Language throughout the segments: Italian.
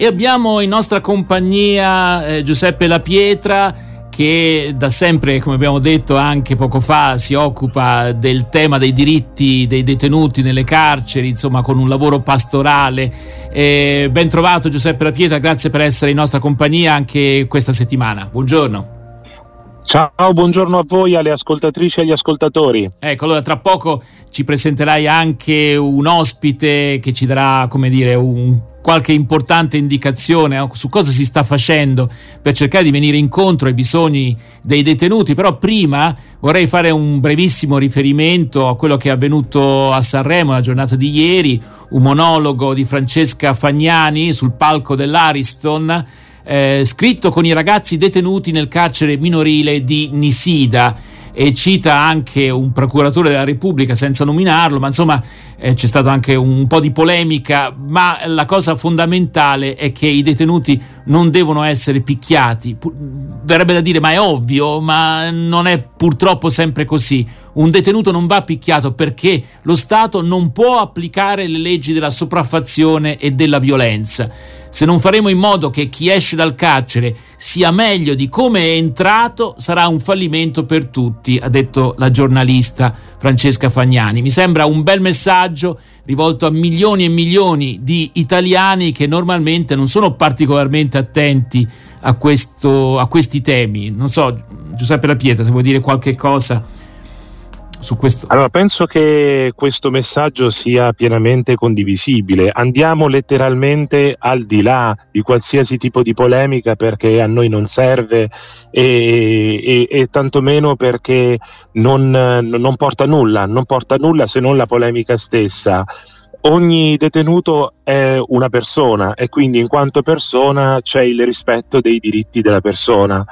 e abbiamo in nostra compagnia eh, Giuseppe La Pietra che da sempre, come abbiamo detto anche poco fa, si occupa del tema dei diritti dei detenuti nelle carceri, insomma con un lavoro pastorale. Eh, ben trovato Giuseppe La Pietra, grazie per essere in nostra compagnia anche questa settimana. Buongiorno. Ciao, buongiorno a voi, alle ascoltatrici e agli ascoltatori. Ecco, allora tra poco ci presenterai anche un ospite che ci darà, come dire, un qualche importante indicazione su cosa si sta facendo per cercare di venire incontro ai bisogni dei detenuti, però prima vorrei fare un brevissimo riferimento a quello che è avvenuto a Sanremo la giornata di ieri, un monologo di Francesca Fagnani sul palco dell'Ariston, eh, scritto con i ragazzi detenuti nel carcere minorile di Nisida e cita anche un procuratore della Repubblica senza nominarlo, ma insomma eh, c'è stata anche un po' di polemica, ma la cosa fondamentale è che i detenuti non devono essere picchiati. Verrebbe da dire, ma è ovvio, ma non è purtroppo sempre così. Un detenuto non va picchiato perché lo Stato non può applicare le leggi della sopraffazione e della violenza. Se non faremo in modo che chi esce dal carcere sia meglio di come è entrato, sarà un fallimento per tutti, ha detto la giornalista Francesca Fagnani. Mi sembra un bel messaggio rivolto a milioni e milioni di italiani che normalmente non sono particolarmente attenti a, questo, a questi temi. Non so, Giuseppe La Pietra, se vuoi dire qualche cosa su questo? Allora, penso che questo messaggio sia pienamente condivisibile. Andiamo letteralmente al di là di qualsiasi tipo di polemica perché a noi non serve e, e, e tantomeno perché non, non porta nulla, non porta nulla se non la polemica stessa ogni detenuto è una persona e quindi in quanto persona c'è il rispetto dei diritti della persona.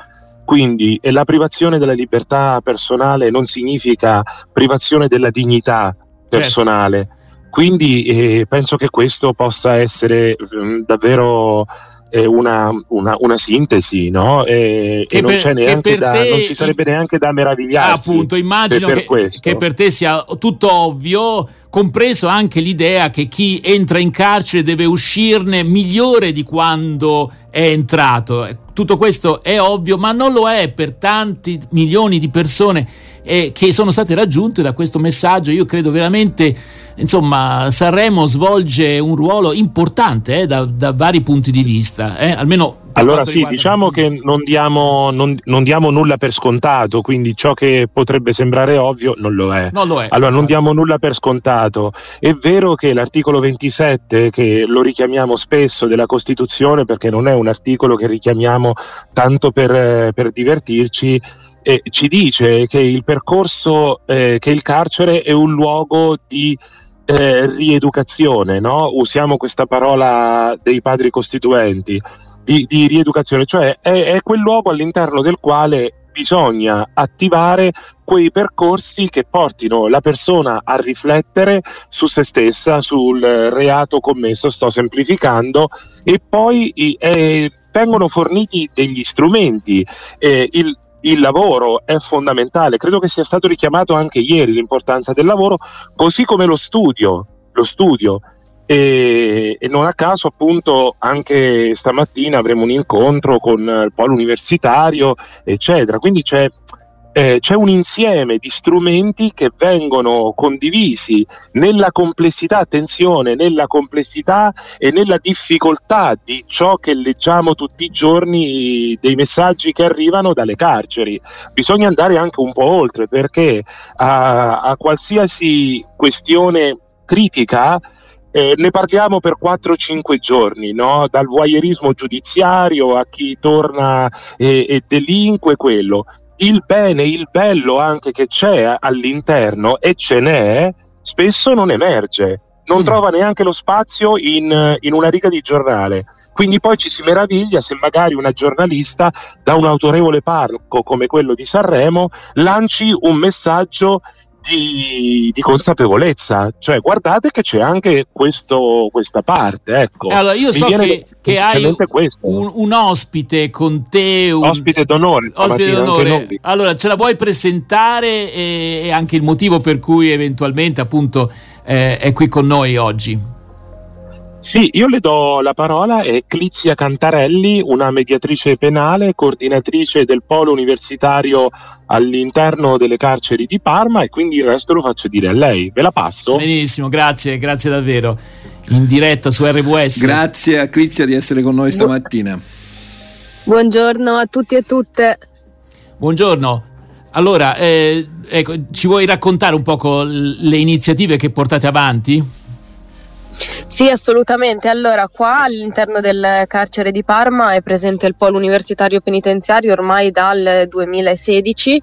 Quindi la privazione della libertà personale non significa privazione della dignità certo. personale. Certo. Quindi eh, penso che questo possa essere mh, mm, davvero eh, una, una, una, sintesi, no? E, e non, per, da, te, non, ci sarebbe neanche da meravigliarsi. Appunto, immagino per che, che per te sia tutto ovvio compreso anche l'idea che chi entra in carcere deve uscirne migliore di quando è entrato. Tutto questo è ovvio, ma non lo è per tanti milioni di persone eh, che sono state raggiunte da questo messaggio. Io credo veramente, insomma, Sanremo svolge un ruolo importante eh, da, da, vari punti di vista, eh, almeno allora sì, diciamo che non diamo, non, non diamo, nulla per scontato, quindi ciò che potrebbe sembrare ovvio non lo è. Non lo è. Allora non diamo nulla per scontato. È vero che l'articolo 27, che lo richiamiamo spesso della Costituzione, perché non è un articolo che richiamiamo tanto per, per divertirci, eh, ci dice che il percorso, eh, che il carcere è un luogo di eh, rieducazione, no? usiamo questa parola dei padri costituenti, di, di rieducazione, cioè è, è quel luogo all'interno del quale bisogna attivare quei percorsi che portino la persona a riflettere su se stessa, sul reato commesso, sto semplificando, e poi eh, vengono forniti degli strumenti. Eh, il, il lavoro è fondamentale, credo che sia stato richiamato anche ieri l'importanza del lavoro, così come lo studio, lo studio. E, e, non a caso appunto anche stamattina avremo un incontro con il polo universitario eccetera quindi c'è eh, c'è un insieme di strumenti che vengono condivisi nella complessità, attenzione, nella complessità e nella difficoltà di ciò che leggiamo tutti i giorni dei messaggi che arrivano dalle carceri. Bisogna andare anche un po' oltre perché a, a qualsiasi questione critica eh, ne parliamo per 4-5 giorni, no? dal voyeurismo giudiziario a chi torna e, e delinque quello il bene, il bello anche che c'è all'interno, e ce n'è, spesso non emerge, non mm. trova neanche lo spazio in, in, una riga di giornale. Quindi poi ci si meraviglia se magari una giornalista da un autorevole parco come quello di Sanremo lanci un messaggio di, di, consapevolezza, cioè guardate che c'è anche questo, questa parte. Ecco. Allora, io Mi so che, che hai un, un, ospite con te, un ospite d'onore. Ospite d'onore. Allora, ce la vuoi presentare e, e, anche il motivo per cui eventualmente appunto eh, è qui con noi oggi? Sì, io le do la parola, è Clizia Cantarelli, una mediatrice penale, coordinatrice del polo universitario all'interno delle carceri di Parma e quindi il resto lo faccio dire a lei. Ve la passo? Benissimo, grazie, grazie davvero. In diretta su RWS. Grazie a Clizia di essere con noi stamattina. Buongiorno a tutti e tutte. Buongiorno. Allora, eh, ecco, ci vuoi raccontare un poco le iniziative che portate avanti? Sì, assolutamente. Allora, qua all'interno del carcere di Parma è presente il polo universitario penitenziario ormai dal 2016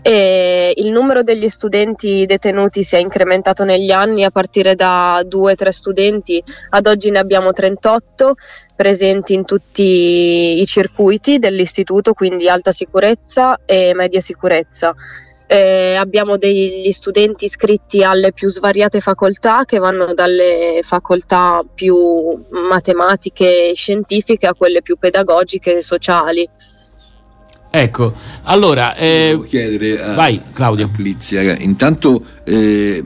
e il numero degli studenti detenuti si è incrementato negli anni a partire da 2-3 studenti, ad oggi ne abbiamo 38 presenti in tutti i circuiti dell'istituto, quindi alta sicurezza e media sicurezza. Eh, abbiamo degli studenti iscritti alle più svariate facoltà che vanno dalle facoltà più matematiche e scientifiche a quelle più pedagogiche e sociali. Ecco, allora... Eh, Devo chiedere a, vai, Claudio. A Plizia, intanto... Eh,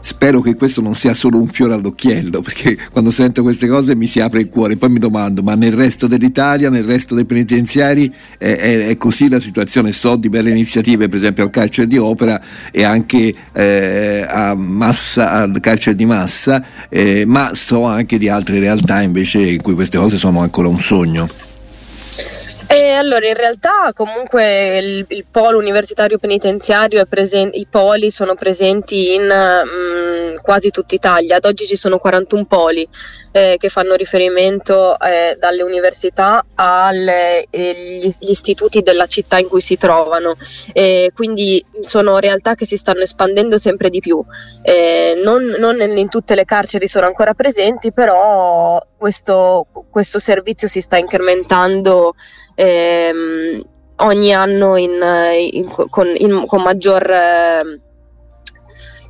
spero che questo non sia solo un fiore all'occhiello, perché quando sento queste cose mi si apre il cuore, poi mi domando, ma nel resto dell'Italia, nel resto dei penitenziari è, è, è così la situazione? So di belle iniziative, per esempio al carcere di Opera e anche eh, Massa, al carcere di Massa, eh, ma so anche di altre realtà invece in cui queste cose sono ancora un sogno. E allora in realtà comunque il, il polo universitario penitenziario è presente, i poli sono presenti in mh, mm, quasi tutta Italia, ad oggi ci sono 41 poli eh, che fanno riferimento eh, dalle università agli eh, istituti della città in cui si trovano, quindi sono realtà che si stanno espandendo sempre di più, eh, non, non in tutte le carceri sono ancora presenti, però questo, questo servizio si sta incrementando ehm, ogni anno in, in, con, in, con, maggior, eh,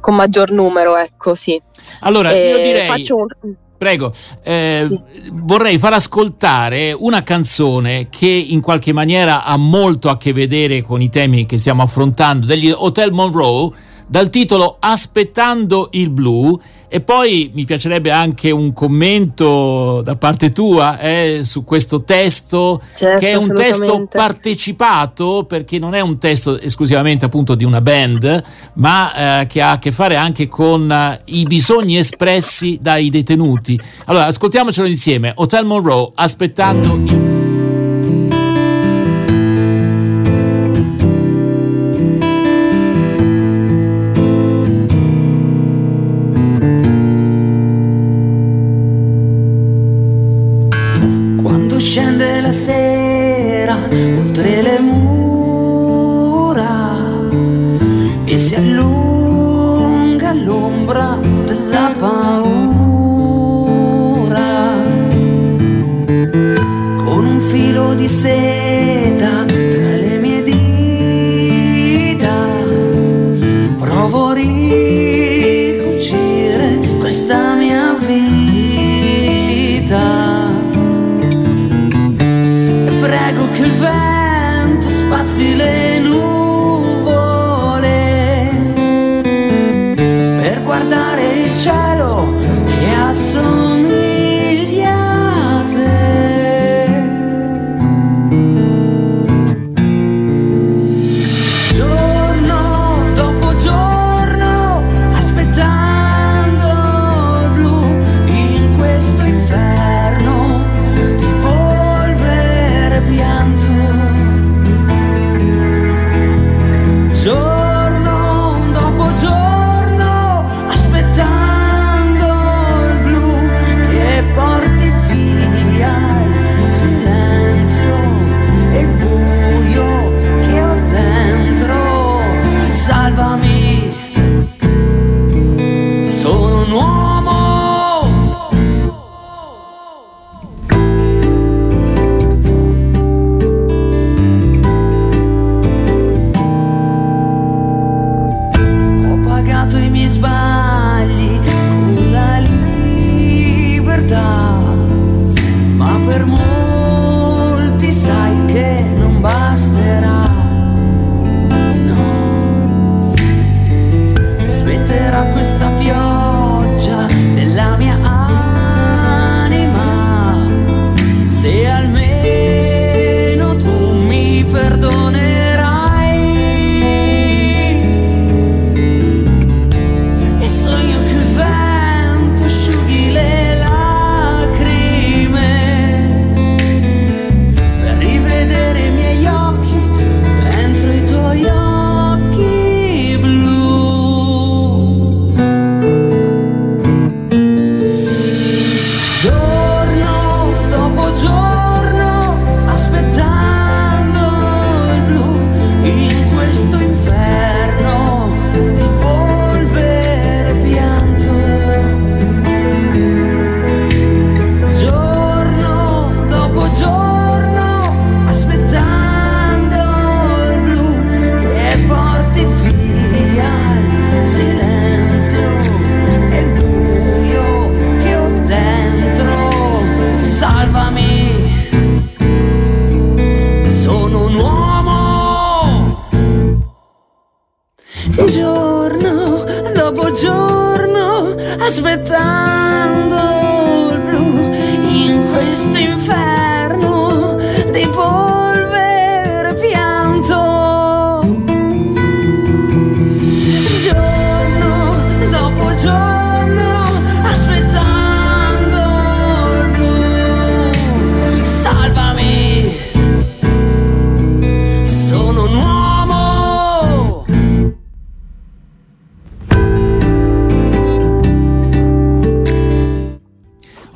con, maggior, numero, ecco sì. Allora, e io direi... Un... Prego, eh, sì. vorrei far ascoltare una canzone che in qualche maniera ha molto a che vedere con i temi che stiamo affrontando, degli Hotel Monroe, dal titolo Aspettando il blu e poi mi piacerebbe anche un commento da parte tua eh, su questo testo, certo, che è un testo partecipato, perché non è un testo esclusivamente appunto di una band, ma eh, che ha a che fare anche con uh, i bisogni espressi dai detenuti. Allora, ascoltiamocelo insieme. Hotel Monroe, aspettando il Potrele mu basterà time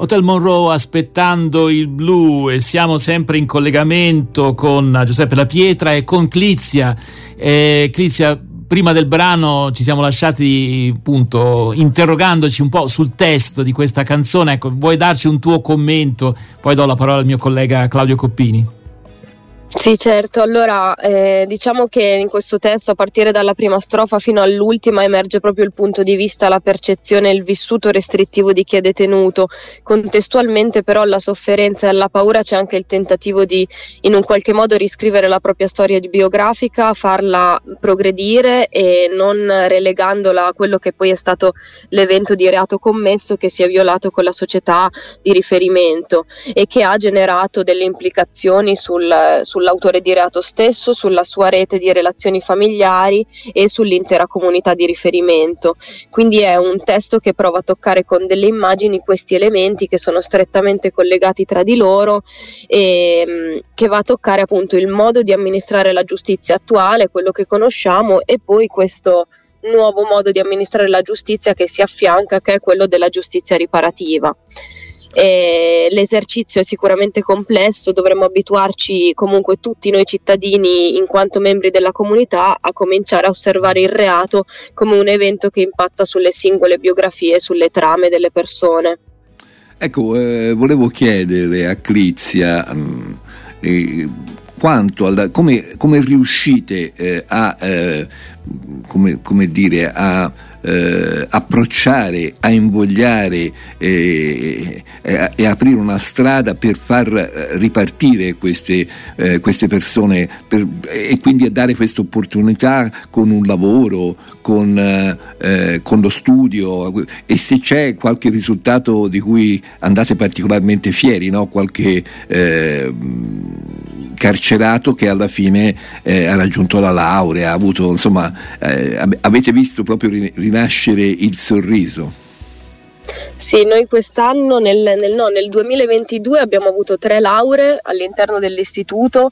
Hotel Monroe aspettando il blu e siamo sempre in collegamento con Giuseppe La Pietra e con Clizia. Eh, Clizia, prima del brano ci siamo lasciati appunto interrogandoci un po' sul testo di questa canzone. Ecco, vuoi darci un tuo commento? Poi do la parola al mio collega Claudio Coppini. Sì, certo. Allora, eh, diciamo che in questo testo, a partire dalla prima strofa fino all'ultima, emerge proprio il punto di vista, la percezione, il vissuto restrittivo di chi è detenuto. Contestualmente, però, alla sofferenza e alla paura c'è anche il tentativo di, in un qualche modo, riscrivere la propria storia biografica, farla progredire e non relegandola a quello che poi è stato l'evento di reato commesso che si è violato con la società di riferimento e che ha generato delle implicazioni sul, sul sull'autore di reato stesso, sulla sua rete di relazioni familiari e sull'intera comunità di riferimento. Quindi è un testo che prova a toccare con delle immagini questi elementi che sono strettamente collegati tra di loro e mm, che va a toccare appunto il modo di amministrare la giustizia attuale, quello che conosciamo e poi questo nuovo modo di amministrare la giustizia che si affianca, che è quello della giustizia riparativa. Eh, l'esercizio è sicuramente complesso, dovremmo abituarci comunque tutti noi cittadini in quanto membri della comunità a cominciare a osservare il reato come un evento che impatta sulle singole biografie, sulle trame delle persone. Ecco, eh, volevo chiedere a Clizia mh, eh, quanto alla, come, come riuscite eh, a, eh, come, come dire, a eh, approcciare, a invogliare eh, eh, e aprire una strada per far eh, ripartire queste, eh, queste persone per, e quindi a dare questa opportunità con un lavoro, con, eh, con, lo studio e se c'è qualche risultato di cui andate particolarmente fieri, no? qualche carcerato che alla fine eh, ha raggiunto la laurea, ha avuto, insomma, eh, avete visto proprio rinascere il sorriso. Sì, noi quest'anno, nel, nel, no, nel, 2022, abbiamo avuto tre lauree all'interno dell'istituto,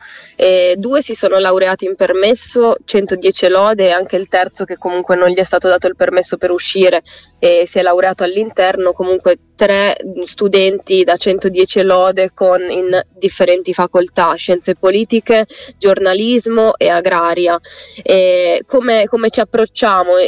due si sono laureati in permesso, 110 lode e anche il terzo che comunque non gli è stato dato il permesso per uscire e si è laureato all'interno, comunque tre studenti da 110 lode con in differenti facoltà, scienze politiche, giornalismo e agraria. E come, come, ci approcciamo?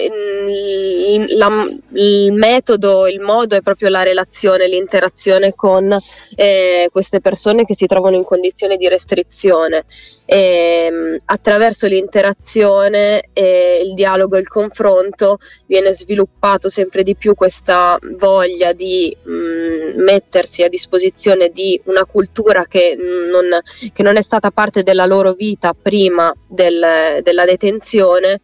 Il, la, il, metodo, il modo è proprio la relazione, l'interazione con eh, queste persone che si trovano in condizioni di restrizione. E, attraverso l'interazione, e il dialogo e il confronto viene sviluppato sempre di più questa voglia di mh, mettersi a disposizione di una cultura che non, che non, è stata parte della loro vita prima del, della detenzione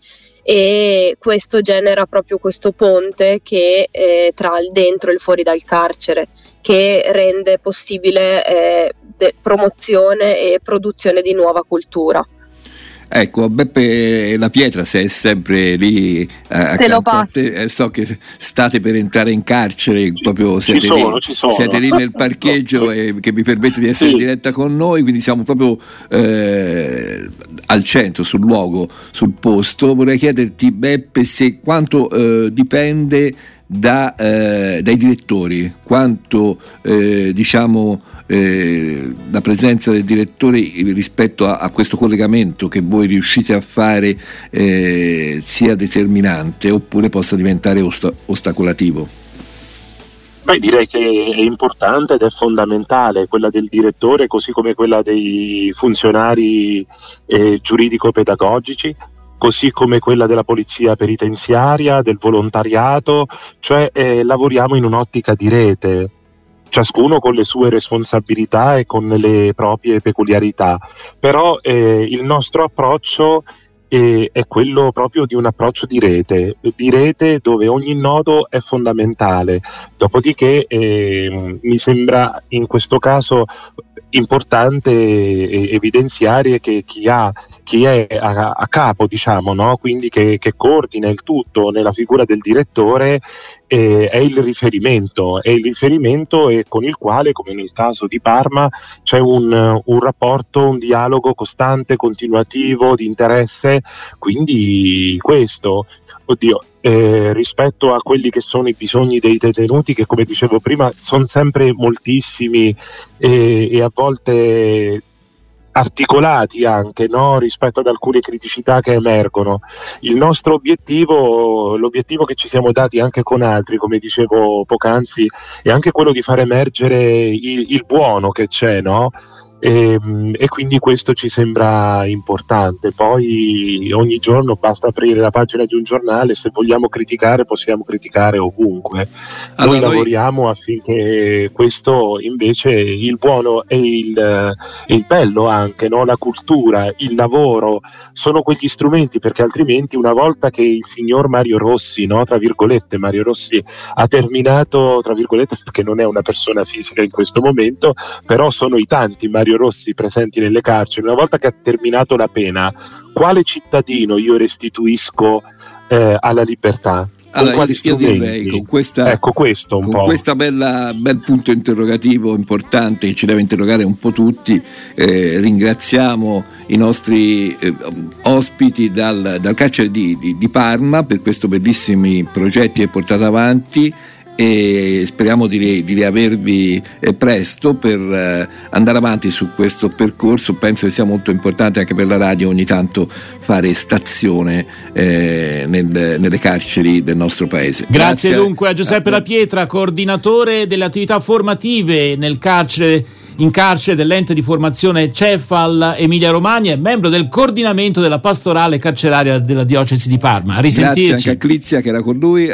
e questo genera proprio questo ponte che eh, tra il dentro e il fuori dal carcere che rende possibile eh, de- promozione e produzione di nuova cultura. Ecco, Beppe La Pietra, se è sempre lì eh, accanto a te, eh, so che state per entrare in carcere, proprio siete, sono, lì, siete lì, nel parcheggio e che mi permette di essere sì. in diretta con noi, quindi siamo proprio eh, al centro, sul luogo, sul posto. Vorrei chiederti, Beppe, se quanto eh, dipende da, eh, dai direttori, quanto eh, diciamo eh, la presenza del direttore rispetto a, a, questo collegamento che voi riuscite a fare eh, sia determinante oppure possa diventare osta- ostacolativo? Beh, direi che è importante ed è fondamentale quella del direttore, così come quella dei funzionari eh, giuridico-pedagogici, così come quella della polizia penitenziaria, del volontariato, cioè eh, lavoriamo in un'ottica di rete ciascuno con le sue responsabilità e con le proprie peculiarità, però eh, il nostro approccio eh, è quello proprio di un approccio di rete, di rete dove ogni nodo è fondamentale. Dopodiché eh, mi sembra in questo caso importante evidenziare che chi, ha, chi è a, a capo, diciamo, no? quindi che, che, coordina il tutto nella figura del direttore, eh, è il riferimento, è il riferimento e con il quale, come nel caso di Parma, c'è un, un rapporto, un dialogo costante, continuativo, di interesse, quindi questo, oddio, eh, rispetto a quelli che sono i bisogni dei detenuti, che come dicevo prima sono sempre moltissimi e, e a volte articolati anche no? rispetto ad alcune criticità che emergono. Il nostro obiettivo, l'obiettivo che ci siamo dati anche con altri, come dicevo poc'anzi, è anche quello di far emergere il, il buono che c'è, no? E, ehm, e, quindi questo ci sembra importante. Poi ogni giorno basta aprire la pagina di un giornale, se vogliamo criticare possiamo criticare ovunque. Allora, noi lavoriamo affinché questo invece il buono e il, il bello anche, no? la cultura, il lavoro, sono quegli strumenti perché altrimenti una volta che il signor Mario Rossi, no? tra virgolette, Mario Rossi ha terminato, tra virgolette perché non è una persona fisica in questo momento, però sono i tanti Mario Mario Rossi presenti nelle carceri, una volta che ha terminato la pena, quale cittadino io restituisco eh, alla libertà? Allora, io, direi con questa, ecco questo con questo bel punto interrogativo importante che ci deve interrogare un po' tutti, eh, ringraziamo i nostri eh, ospiti dal, dal carcere di, di, di Parma per questi bellissimi progetti che portate avanti e speriamo di, di riavervi eh, presto per eh, andare avanti su questo percorso. Penso che sia molto importante anche per la radio ogni tanto fare stazione eh, nel, nelle carceri del nostro paese. Grazie, Grazie dunque a Giuseppe La Pietra, coordinatore delle attività formative nel carcere in carcere dell'ente di formazione Cefal Emilia Romagna e membro del coordinamento della pastorale carceraria della diocesi di Parma. A risentirci. Grazie anche a Clizia che era con lui.